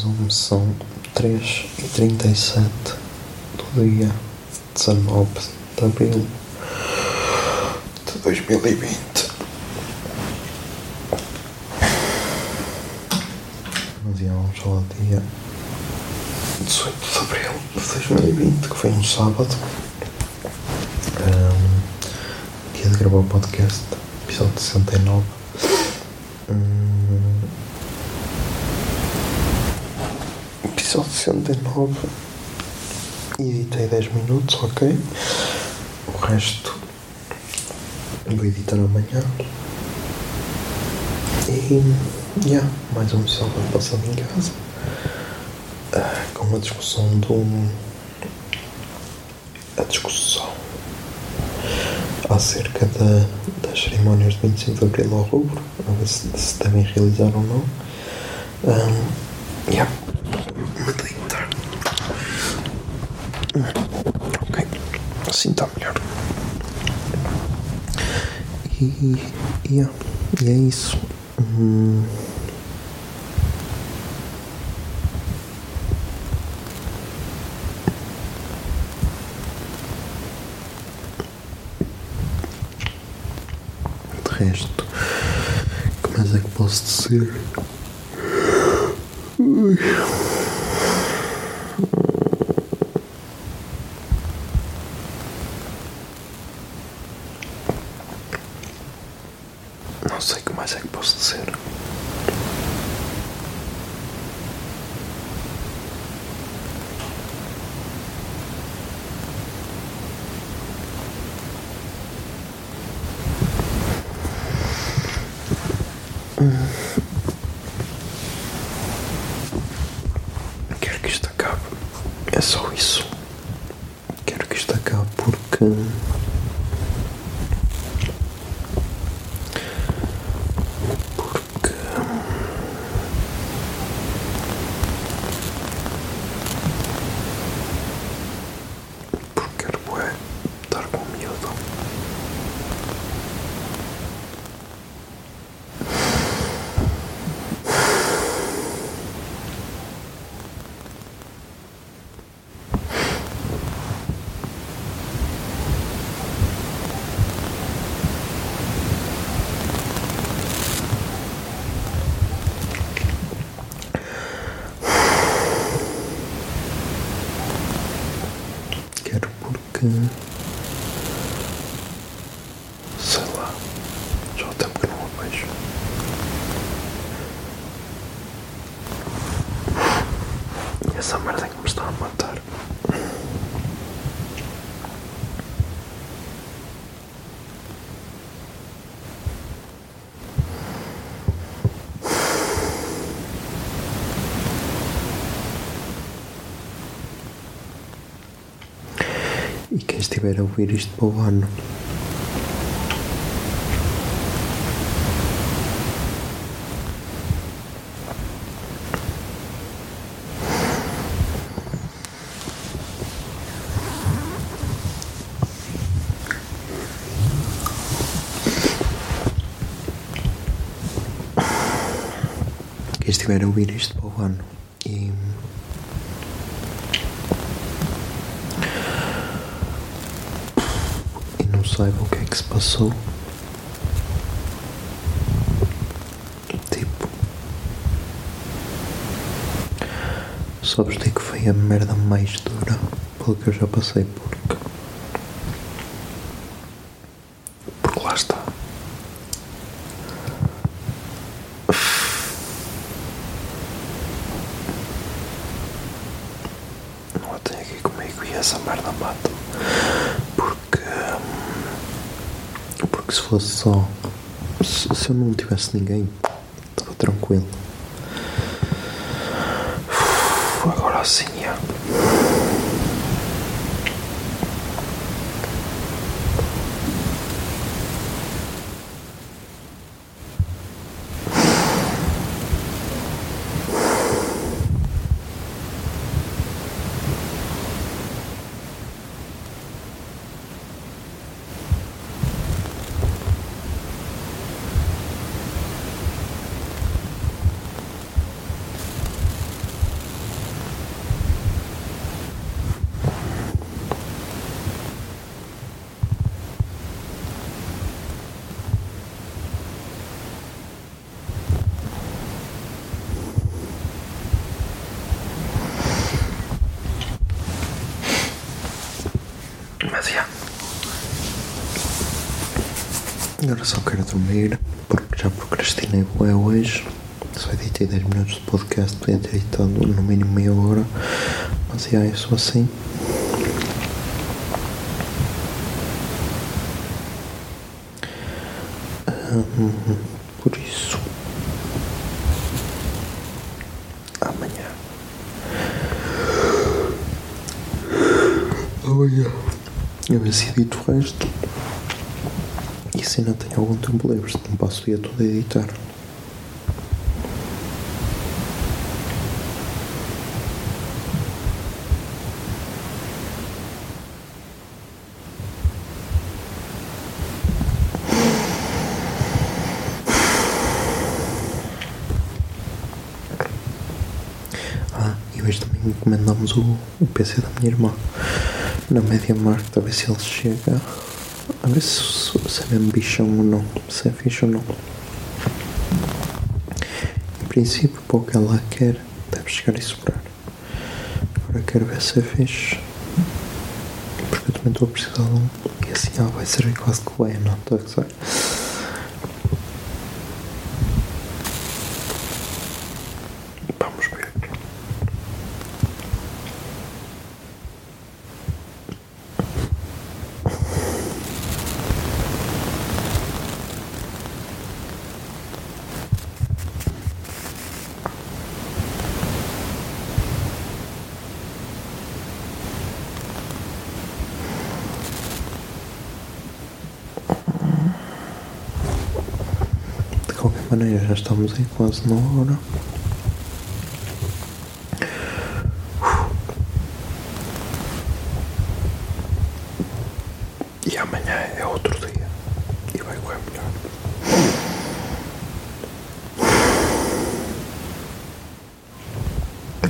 Zoom, são 3 e 37 do dia 19 de abril de 2020. No dia vamos ao dia 18 de abril de 2020, que foi um sábado. Ahm, dia de gravar o podcast, episódio 69. 69 e editei 10 minutos, ok? O resto vou editar amanhã. E yeah, mais um sábado passado em casa uh, com a discussão do. a discussão acerca da, das cerimónias de 25 de Abril ao rubro, a ver se, se devem realizar ou não. Um, yeah. Ok, assim está melhor. E, e é isso. Hum. De resto, que mais é que posso dizer? Não sei o que mais é que posso dizer. Quero que isto acabe. É só isso. Quero que isto acabe porque. Porque quero bué estar com o miúdo. Quero porque. Sei lá. Já há tempo que não a vejo. E essa merda é que me está a matar. E quem estiver a ouvir isto ano. Quem estiver a ouvir isto ano. E. e não saiba o que é que se passou. Tipo, sabes de que foi a merda mais dura pelo que eu já passei porque. Porque lá está. Não a tenho aqui comigo e essa merda mata. Porque. hum, Porque se fosse só. Se, eu não tivesse ninguém, estava tranquilo. Uf, Agora sim, é. Mas já. Agora só quero dormir porque já procrastinei bué hoje. Só editei 10 minutos de podcast, podia ter editado no mínimo meia hora. Mas já, eu sou assim. Hum, por isso. Amanhã. Amanhã. Eu edito o resto. Se ainda tenho algum tempo livre, não passo o dia todo a editar. Ah, e hoje também encomendamos o, o PC da minha irmã na Media Market a ver se ele chega. A ver se, é mesmo bichão ou não. Se é fixe ou não. Em princípio, para o que ela quer, deve chegar e sobrar. Agora quero ver se é fixe. Porque eu também estou a precisar de um. E assim, ah, vai servir quase que bem, não estou a gozar. Maneira, já estamos aí quase na hora. E amanhã é outro dia. E vai correr melhor.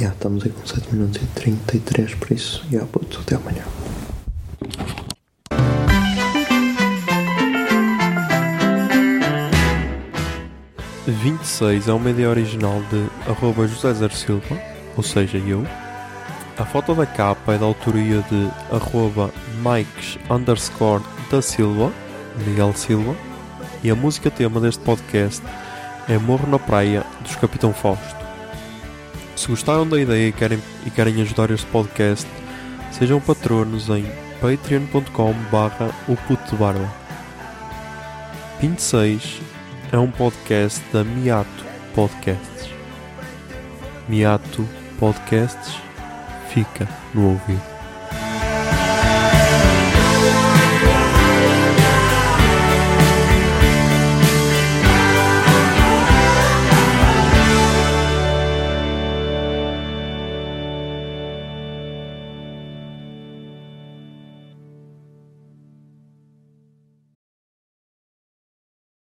Já estamos aí com 7 minutos e 33, por isso, já, puto, até amanhã. 26 é uma ideia original de arroba José Zer Silva, ou seja, eu. A foto da capa é da autoria de arroba Mikes underscore da Silva, Miguel Silva. E a música tema deste podcast é Morro na Praia, dos Capitão Fausto. Se gostaram da ideia e querem, e querem ajudar este podcast, sejam patronos em patreon.com barra o puto barba. 26 é um podcast da Miato Podcasts. Miato Podcasts fica no ouvido.